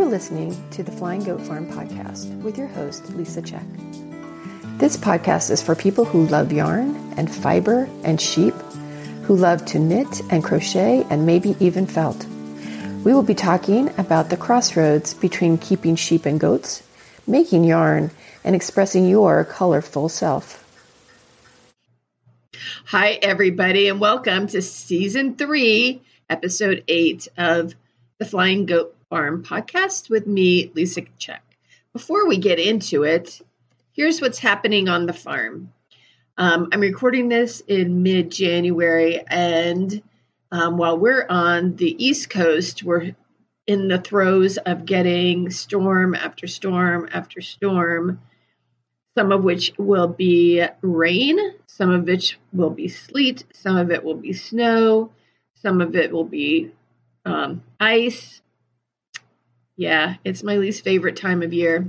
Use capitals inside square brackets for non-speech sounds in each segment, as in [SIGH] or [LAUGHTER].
You're listening to the Flying Goat Farm podcast with your host, Lisa Check. This podcast is for people who love yarn and fiber and sheep, who love to knit and crochet and maybe even felt. We will be talking about the crossroads between keeping sheep and goats, making yarn, and expressing your colorful self. Hi, everybody, and welcome to season three, episode eight of the Flying Goat Farm podcast with me, Lisa Check. Before we get into it, here's what's happening on the farm. Um, I'm recording this in mid January, and um, while we're on the East Coast, we're in the throes of getting storm after storm after storm, some of which will be rain, some of which will be sleet, some of it will be snow, some of it will be um, ice. Yeah, it's my least favorite time of year.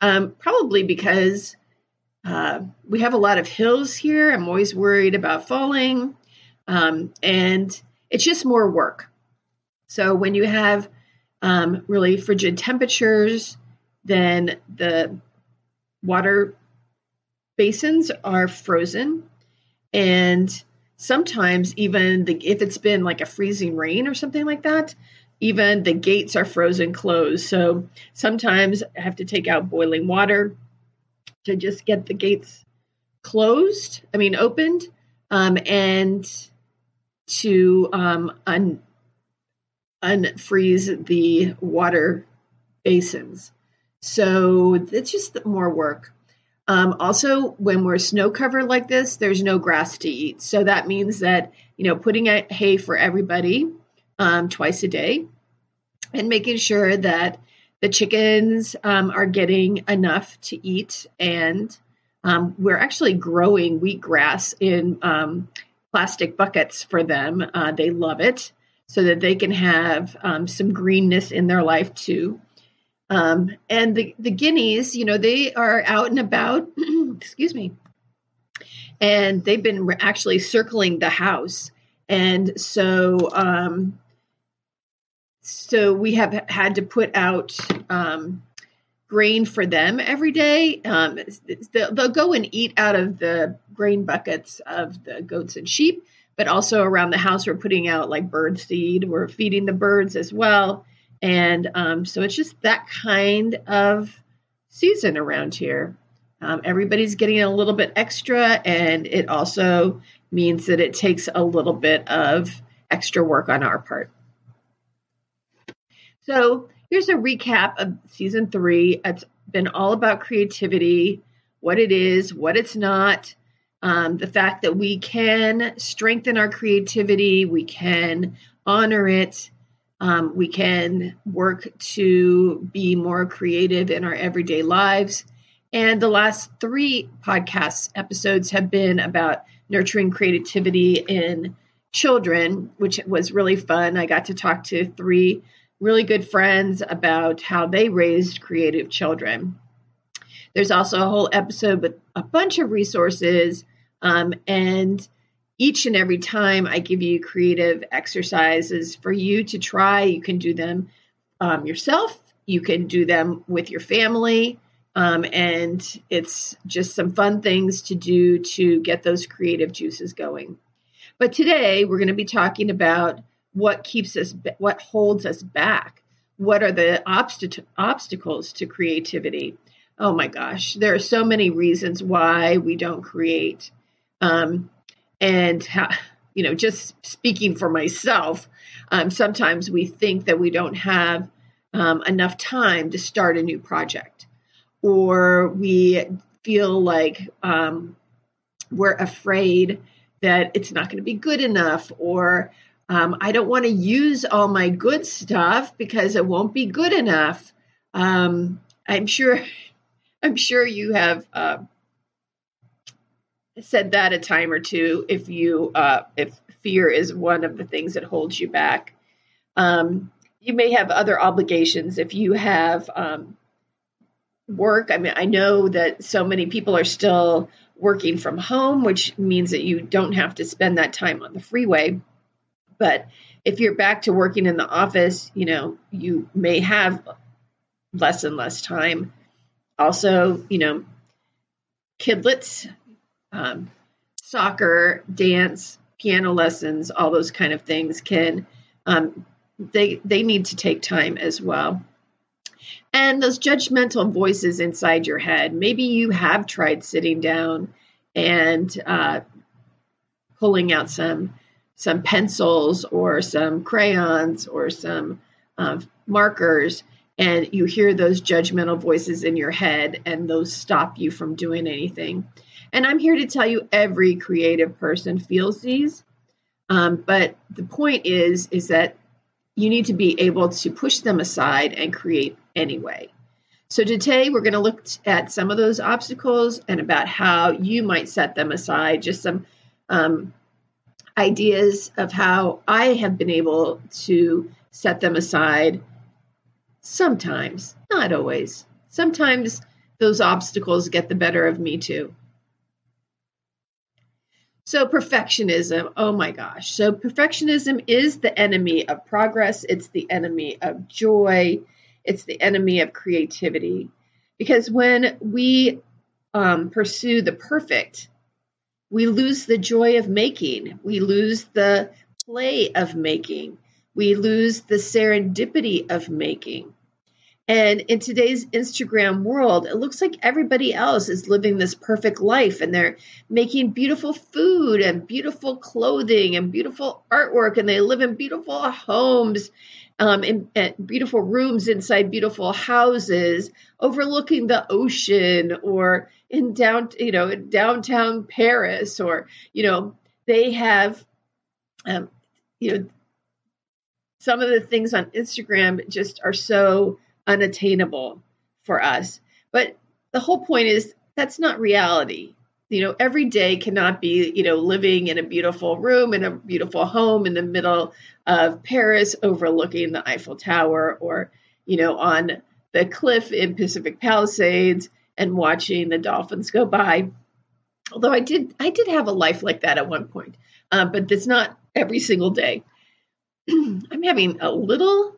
Um, probably because uh, we have a lot of hills here. I'm always worried about falling. Um, and it's just more work. So when you have um, really frigid temperatures, then the water basins are frozen, and sometimes even the, if it's been like a freezing rain or something like that, even the gates are frozen closed. So sometimes I have to take out boiling water to just get the gates closed. I mean opened, um, and to um, un- unfreeze the water basins. So it's just more work. Um, also, when we're snow covered like this, there's no grass to eat. So that means that, you know, putting out hay for everybody um, twice a day and making sure that the chickens um, are getting enough to eat. And um, we're actually growing wheatgrass in um, plastic buckets for them. Uh, they love it so that they can have um, some greenness in their life too. Um, and the, the guineas, you know, they are out and about, [CLEARS THROAT] excuse me, and they've been actually circling the house. And so, um, so we have had to put out um, grain for them every day. Um, they'll, they'll, go and eat out of the grain buckets of the goats and sheep, but also around the house, we're putting out like bird seed. We're feeding the birds as well. And um, so it's just that kind of season around here. Um, everybody's getting a little bit extra, and it also means that it takes a little bit of extra work on our part. So here's a recap of season three. It's been all about creativity, what it is, what it's not, um, the fact that we can strengthen our creativity, we can honor it, um, we can work to be more creative in our everyday lives. And the last three podcast episodes have been about nurturing creativity in children, which was really fun. I got to talk to three really good friends about how they raised creative children. There's also a whole episode with a bunch of resources. Um, and each and every time I give you creative exercises for you to try, you can do them um, yourself, you can do them with your family. Um, and it's just some fun things to do to get those creative juices going. But today we're going to be talking about what keeps us what holds us back. What are the obst- obstacles to creativity? Oh my gosh there are so many reasons why we don't create. Um, and how, you know just speaking for myself um, sometimes we think that we don't have um, enough time to start a new project. Or we feel like um, we're afraid that it's not going to be good enough or um, I don't want to use all my good stuff because it won't be good enough. Um, I'm sure. [LAUGHS] I'm sure you have uh, said that a time or two. If you, uh, if fear is one of the things that holds you back, um, you may have other obligations. If you have um, work, I mean, I know that so many people are still working from home, which means that you don't have to spend that time on the freeway but if you're back to working in the office, you know, you may have less and less time. Also, you know, kidlets, um, soccer, dance, piano lessons, all those kind of things can um, they they need to take time as well. And those judgmental voices inside your head. Maybe you have tried sitting down and uh, pulling out some some pencils or some crayons or some uh, markers and you hear those judgmental voices in your head and those stop you from doing anything. And i'm here to tell you every creative person feels these um, but the point is is that you need to be able to push them aside and create anyway. So today we're going to look at some of those obstacles and about how you might set them aside just some um, ideas of how i have been able to set them aside Sometimes, not always. Sometimes those obstacles get the better of me too. So, perfectionism, oh my gosh. So, perfectionism is the enemy of progress, it's the enemy of joy, it's the enemy of creativity. Because when we um, pursue the perfect, we lose the joy of making, we lose the play of making, we lose the serendipity of making. And in today's Instagram world, it looks like everybody else is living this perfect life and they're making beautiful food and beautiful clothing and beautiful artwork and they live in beautiful homes, um, in, in beautiful rooms inside beautiful houses overlooking the ocean or in down, you know, in downtown Paris or, you know, they have, um, you know, some of the things on Instagram just are so unattainable for us. But the whole point is that's not reality. You know, every day cannot be, you know, living in a beautiful room in a beautiful home in the middle of Paris overlooking the Eiffel Tower or, you know, on the cliff in Pacific Palisades and watching the dolphins go by. Although I did I did have a life like that at one point. Uh, but it's not every single day. [CLEARS THROAT] I'm having a little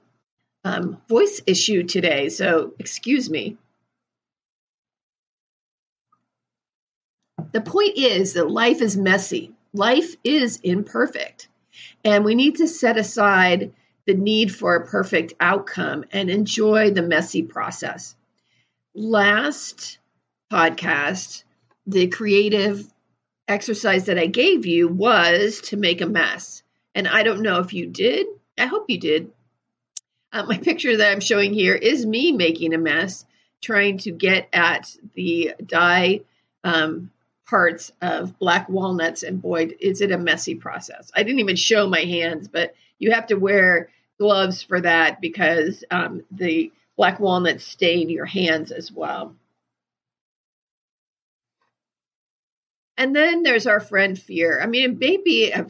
um, voice issue today, so excuse me. The point is that life is messy, life is imperfect, and we need to set aside the need for a perfect outcome and enjoy the messy process. Last podcast, the creative exercise that I gave you was to make a mess. And I don't know if you did. I hope you did. Uh, my [LAUGHS] picture that I'm showing here is me making a mess, trying to get at the dye um, parts of black walnuts. And boy, is it a messy process. I didn't even show my hands, but you have to wear gloves for that because um, the black walnuts stain your hands as well. And then there's our friend fear. I mean, it may be a,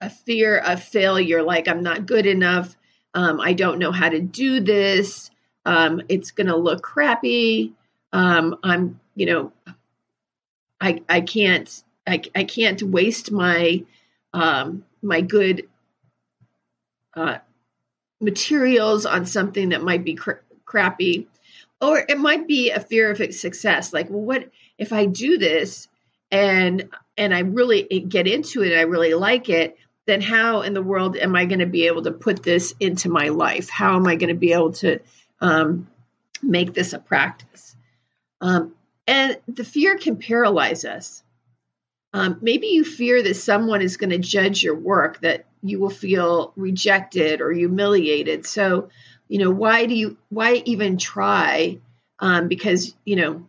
a fear of failure, like I'm not good enough, um, I don't know how to do this. Um, it's going to look crappy. Um, I'm, you know, I I can't I, I can't waste my um, my good uh, materials on something that might be cr- crappy, or it might be a fear of success. Like, well, what if I do this and and I really get into it, and I really like it, then how in the world am I going to be able to put this into my life? How am I going to be able to um, make this a practice? Um, and the fear can paralyze us. Um, maybe you fear that someone is going to judge your work, that you will feel rejected or humiliated. So, you know, why do you, why even try? Um, because, you know,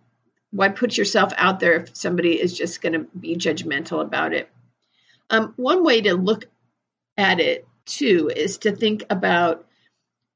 why put yourself out there if somebody is just going to be judgmental about it? Um, one way to look at it too is to think about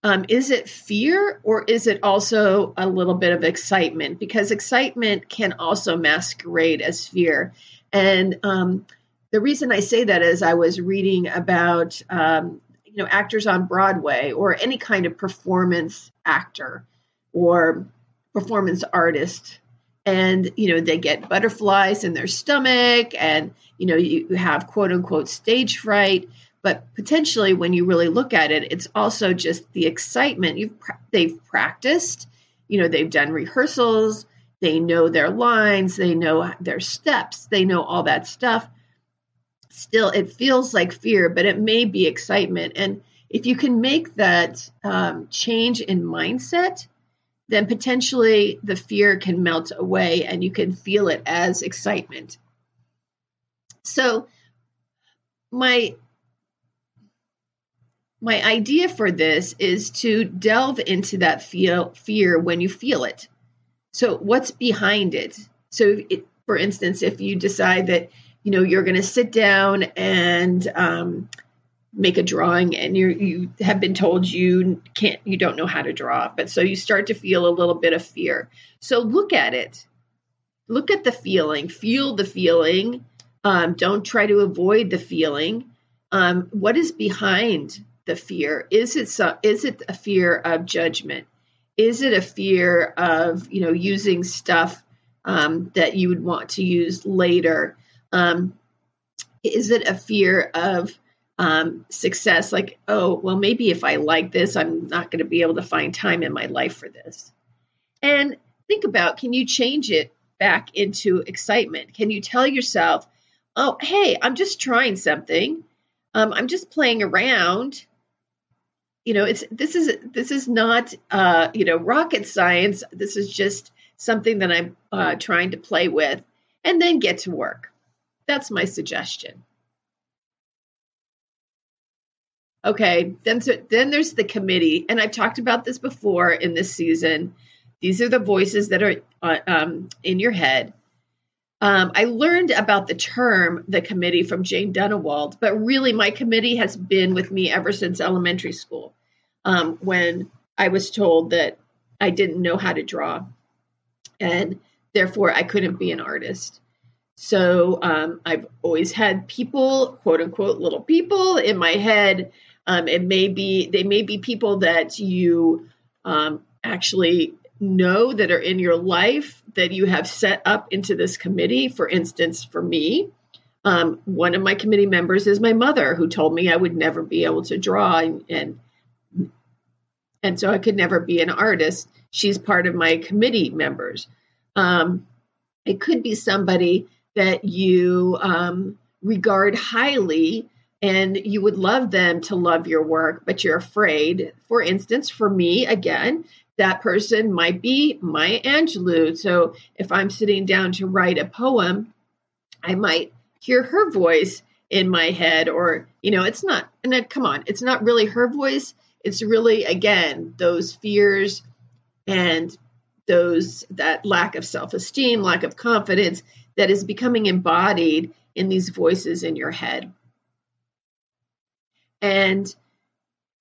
um, is it fear or is it also a little bit of excitement? Because excitement can also masquerade as fear. And um, the reason I say that is I was reading about um, you know actors on Broadway or any kind of performance actor or performance artist and you know they get butterflies in their stomach and you know you have quote unquote stage fright but potentially when you really look at it, it's also just the excitement. You've they've practiced, you know, they've done rehearsals, they know their lines, they know their steps, they know all that stuff. Still, it feels like fear, but it may be excitement. And if you can make that um, change in mindset, then potentially the fear can melt away and you can feel it as excitement. So, my my idea for this is to delve into that feel fear when you feel it. So, what's behind it? So, it, for instance, if you decide that you know you're going to sit down and um, make a drawing and you you have been told you can't you don't know how to draw but so you start to feel a little bit of fear. So look at it. Look at the feeling. Feel the feeling. Um, don't try to avoid the feeling. Um, what is behind the fear? Is it so, is it a fear of judgment? Is it a fear of you know using stuff um, that you would want to use later? Um, is it a fear of um, success like oh well maybe if i like this i'm not going to be able to find time in my life for this. And think about can you change it back into excitement? Can you tell yourself oh hey i'm just trying something. Um, i'm just playing around. You know it's this is this is not uh, you know rocket science. This is just something that i'm uh, trying to play with and then get to work. That's my suggestion Okay, then so, then there's the committee, and I've talked about this before in this season. These are the voices that are uh, um, in your head. Um, I learned about the term the committee from Jane Dunnewold, but really my committee has been with me ever since elementary school, um, when I was told that I didn't know how to draw, and therefore I couldn't be an artist. So um, I've always had people, quote unquote, little people in my head um, it may be they may be people that you um, actually know that are in your life that you have set up into this committee. For instance, for me, um, one of my committee members is my mother, who told me I would never be able to draw and, and and so I could never be an artist. She's part of my committee members. Um, it could be somebody that you um, regard highly and you would love them to love your work, but you're afraid. For instance, for me, again, that person might be Maya Angelou. So if I'm sitting down to write a poem, I might hear her voice in my head, or, you know, it's not, and then come on, it's not really her voice. It's really, again, those fears and those, that lack of self esteem, lack of confidence that is becoming embodied in these voices in your head and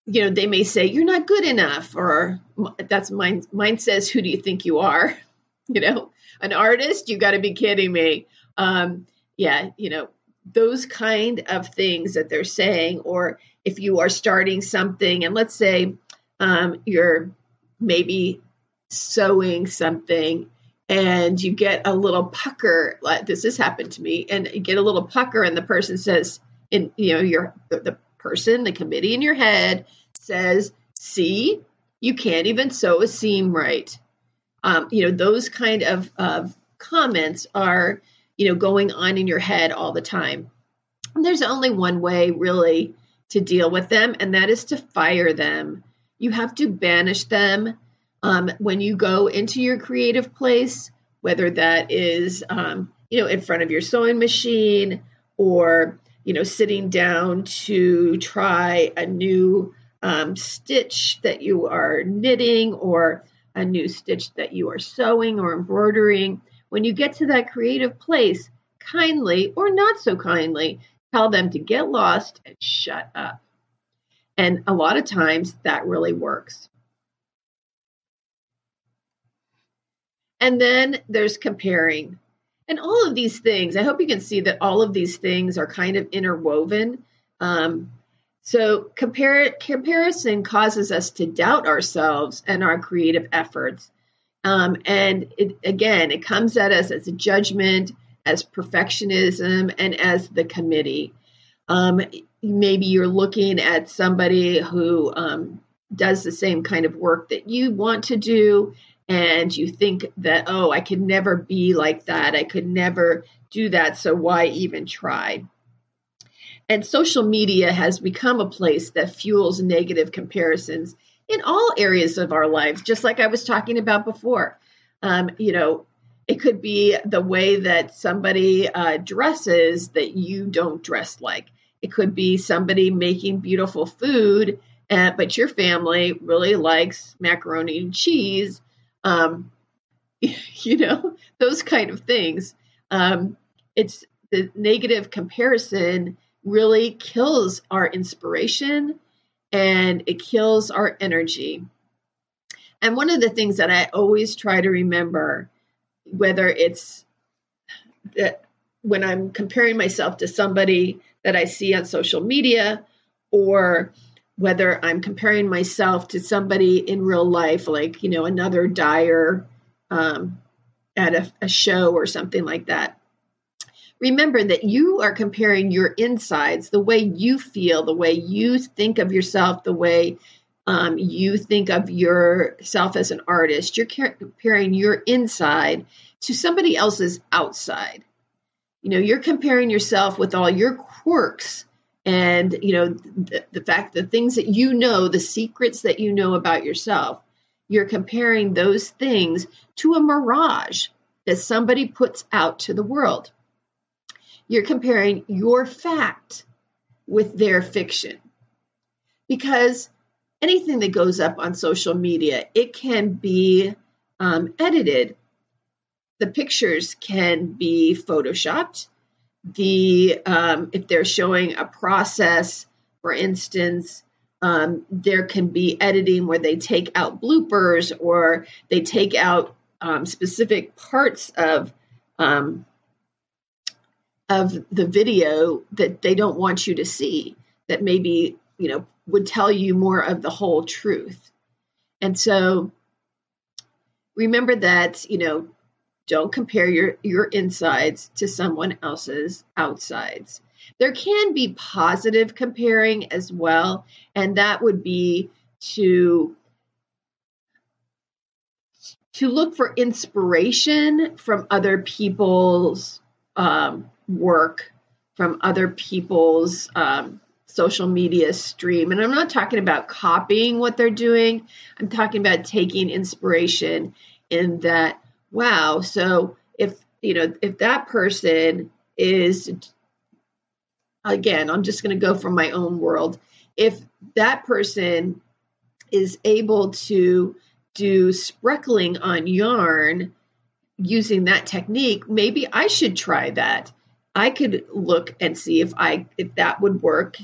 you know they may say you're not good enough or that's mine mine says who do you think you are? [LAUGHS] You know an artist? You got to be kidding me. Um yeah you know those kind of things that they're saying or if you are starting something and let's say um, you're maybe sewing something and you get a little pucker like this has happened to me and you get a little pucker and the person says in you know your the, the person, the committee in your head says, see, you can't even sew a seam right. Um, you know, those kind of, of comments are, you know, going on in your head all the time. And there's only one way really to deal with them, and that is to fire them. You have to banish them um, when you go into your creative place, whether that is, um, you know, in front of your sewing machine or you know, sitting down to try a new um, stitch that you are knitting or a new stitch that you are sewing or embroidering. When you get to that creative place, kindly or not so kindly, tell them to get lost and shut up. And a lot of times that really works. And then there's comparing. And all of these things, I hope you can see that all of these things are kind of interwoven. Um, so comparison causes us to doubt ourselves and our creative efforts. Um, and it, again, it comes at us as a judgment, as perfectionism, and as the committee. Um, maybe you're looking at somebody who um, does the same kind of work that you want to do and you think that oh i could never be like that. I could never do that. So why even try? And social media has become a place that fuels negative comparisons in all areas of our lives just like i was talking about before. Um, you know it could be the way that somebody uh, dresses that you don't dress like. It could be somebody making beautiful food uh, but your family really likes macaroni and cheese um, [LAUGHS] you know those kind of things. Um, it's the negative comparison really kills our inspiration and it kills our energy. And one of the things that i always try to remember whether it's that when i'm comparing myself to somebody that i see on social media or whether I'm comparing myself to somebody in real life, like, you know, another dyer um, at a, a show or something like that. Remember that you are comparing your insides, the way you feel, the way you think of yourself, the way um, you think of yourself as an artist. You're comparing your inside to somebody else's outside. You know, you're comparing yourself with all your quirks and you know the, the fact the things that you know the secrets that you know about yourself you're comparing those things to a mirage that somebody puts out to the world. You're comparing your fact with their fiction. Because anything that goes up on social media it can be um, edited. The pictures can be photoshopped the um, if they're showing a process, for instance, um, there can be editing where they take out bloopers or they take out um, specific parts of um, of the video that they don't want you to see that maybe you know would tell you more of the whole truth. And so remember that you know don't compare your, your insides to someone else's outsides. There can be positive comparing as well, and that would be to to look for inspiration from other people's um, work, from other people's um, social media stream. And I'm not talking about copying what they're doing. I'm talking about taking inspiration in that wow, so if you know if that person is again, I'm just going to go from my own world. If that person is able to do spreckling on yarn using that technique, maybe I should try that. I could look and see if I if that would work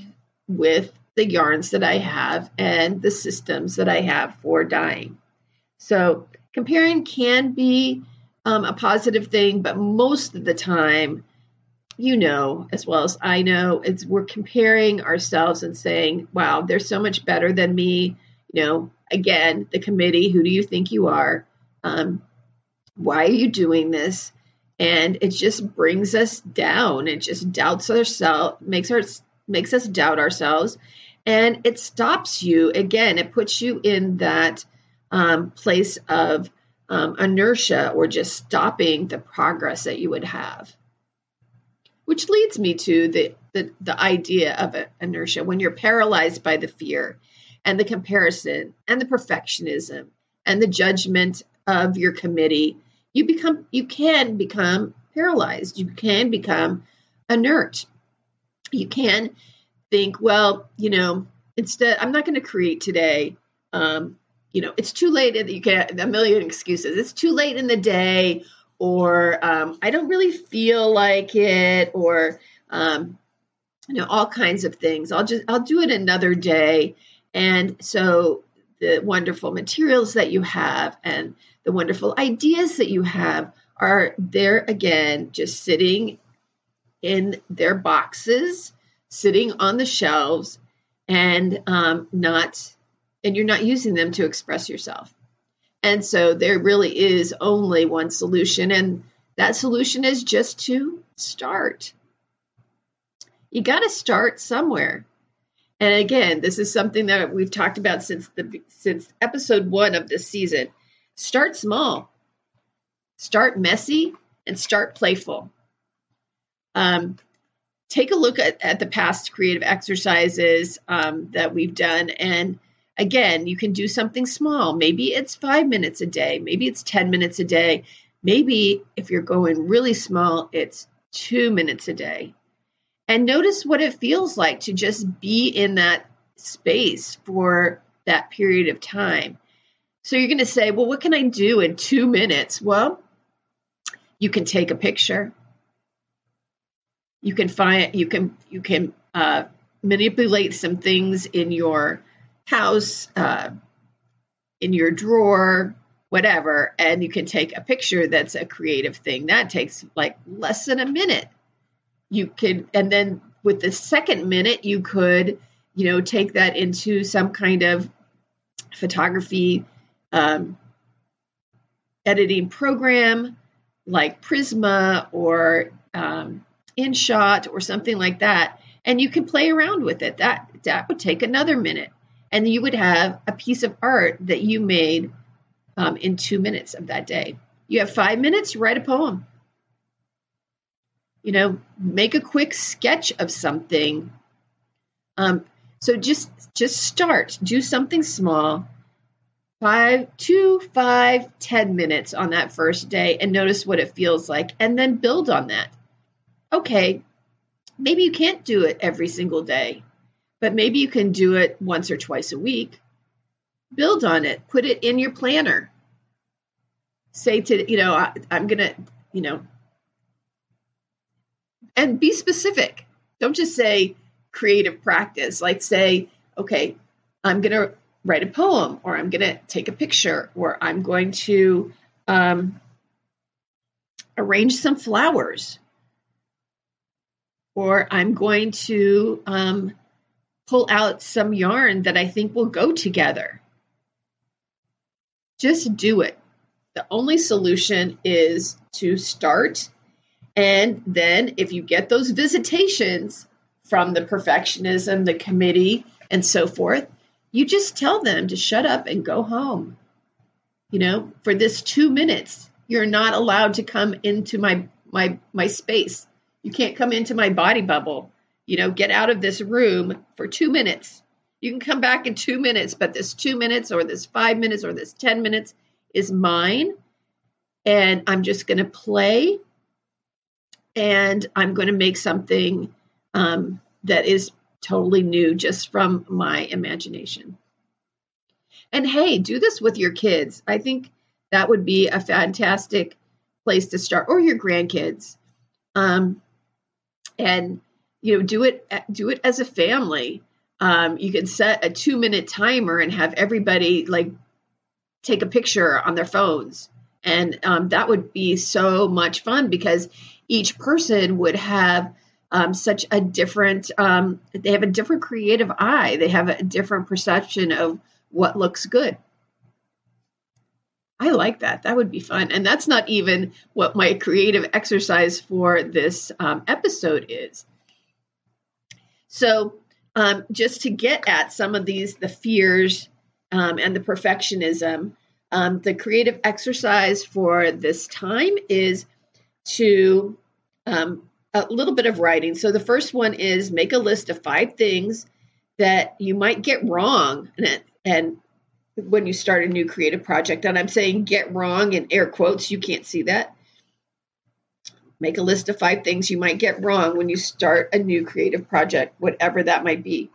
with the yarns that I have and the systems that I have for dyeing. So comparing can be um, a positive thing, but most of the time, you know as well as I know, it's we're comparing ourselves and saying, "Wow, they're so much better than me." You know, again, the committee. Who do you think you are? Um, why are you doing this? And it just brings us down. It just doubts ourselves, makes our makes us doubt ourselves, and it stops you again. It puts you in that um, place of um, inertia or just stopping the progress that you would have. Which leads me to the, the, the idea of inertia when you're paralyzed by the fear and the comparison and the perfectionism and the judgment of your committee, you become you can become paralyzed. You can become inert. You can think, well, you know, instead, I'm not going to create today. Um, you know, it's too late. You get a million excuses. It's too late in the day, or um, I don't really feel like it, or um, you know, all kinds of things. I'll just I'll do it another day. And so the wonderful materials that you have and the wonderful ideas that you have are there again, just sitting in their boxes, sitting on the shelves, and um, not and you're not using them to express yourself. And so there really is only one solution, and that solution is just to start. You got to start somewhere. And again, this is something that we've talked about since the since episode 1 of this season. Start small. Start messy and start playful. Um, take a look at, at the past creative exercises um, that we've done. And again, you can do something small. Maybe it's five minutes a day, maybe it's 10 minutes a day. Maybe if you're going really small, it's two minutes a day. And notice what it feels like to just be in that space for that period of time. So you're going to say, well, what can I do in two minutes? Well, you can take a picture you can find you can you can uh, manipulate some things in your house uh, in your drawer whatever and you can take a picture that's a creative thing. That takes like less than a minute. You could and then with the second minute you could you know take that into some kind of photography um, editing program like prisma or um, InShot or something like that, and you can play around with it. That that would take another minute, and you would have a piece of art that you made um, in two minutes of that day. You have five minutes. Write a poem. You know, make a quick sketch of something. Um, so just just start. Do something small. Five, two, five, ten minutes on that first day, and notice what it feels like, and then build on that okay, maybe you can't do it every single day, but maybe you can do it once or twice a week. Build on it, put it in your planner. Say to, you know, I, I'm going to, you know, and be specific. Don't just say creative practice. Like say, okay, I'm going to write a poem, or I'm going to take a picture, or I'm going to um, arrange some flowers, or I'm going to um, pull out some yarn that I think will go together. Just do it. The only solution is to start. And then, if you get those visitations from the perfectionism, the committee, and so forth, you just tell them to shut up and go home. You know, for this two minutes, you're not allowed to come into my my my space you can't come into my body bubble. You know, get out of this room for two minutes. You can come back in two minutes, but this two minutes or this five minutes or this 10 minutes is mine. And I'm just going to play and I'm going to make something um, that is totally new just from my imagination. And hey, do this with your kids. I think that would be a fantastic place to start, or your grandkids. Um, and you know do it do it as a family um, you can set a two minute timer and have everybody like take a picture on their phones and um, that would be so much fun because each person would have um, such a different um, they have a different creative eye they have a different perception of what looks good I like that. That would be fun. And that's not even what my creative exercise for this um, episode is. So, um, just to get at some of these, the fears um, and the perfectionism, um, the creative exercise for this time is to um, a little bit of writing. So, the first one is make a list of five things that you might get wrong and, and when you start a new creative project. And I'm saying get wrong in air quotes, you can't see that. Make a list of five things you might get wrong when you start a new creative project, whatever that might be.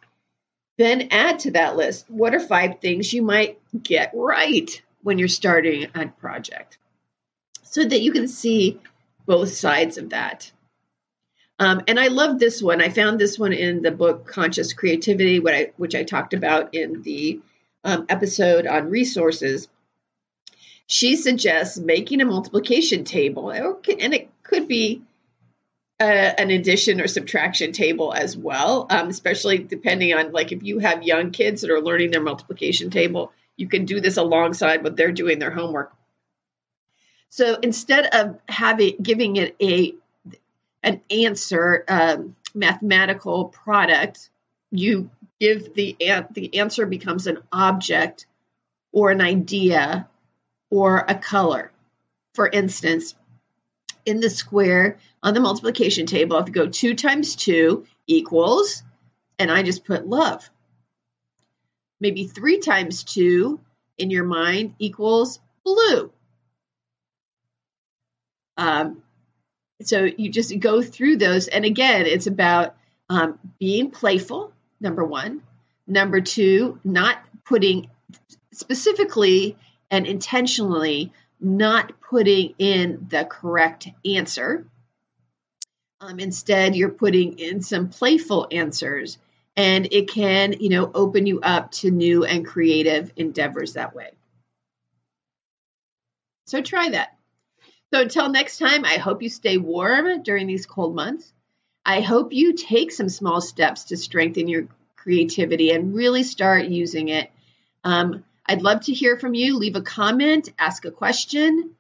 Then add to that list what are five things you might get right when you're starting a project so that you can see both sides of that. Um, and I love this one. I found this one in the book Conscious Creativity, I, which I talked about in the um, episode on resources, she suggests making a multiplication table, and it could be an addition or subtraction table as well, um, especially depending on like if you have young kids that are learning their multiplication table, you can do this alongside what they're doing their homework. So instead of having giving it a an answer, um, mathematical product, you give the the answer becomes an object or an idea or a color. For instance, in the square on the multiplication table, if you go 2 times 2 equals, and I just put love. Maybe 3 times 2 in your mind equals blue. Um, so you just go through those. And again, it's about um, being playful, number one. Number two, not putting specifically and intentionally not putting in the correct answer. Um, instead, you're putting in some playful answers, and it can, you know, open you up to new and creative endeavors that way. So try that. So until next time, I hope you stay warm during these cold months. I hope you take some small steps to strengthen your creativity and really start using it. Um, I'd love to hear from you. Leave a comment, ask a question.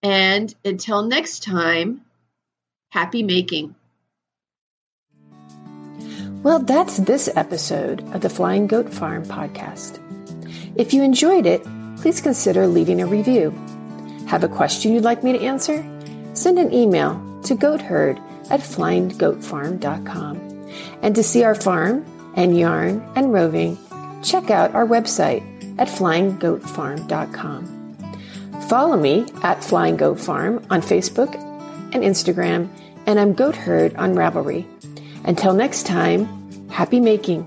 And until next time, happy making. Well, that's this episode of the Flying Goat Farm podcast. If you enjoyed it, please consider leaving a review. Have a question you'd like me to answer? Send an email to goatherd at flyinggoatfarm.com. And to see our farm and yarn and roving, check out our website at flyinggoatfarm.com. Follow me at Flying Goat Farm on Facebook and Instagram, and I'm Goat Herd on Ravelry. Until next time, happy making.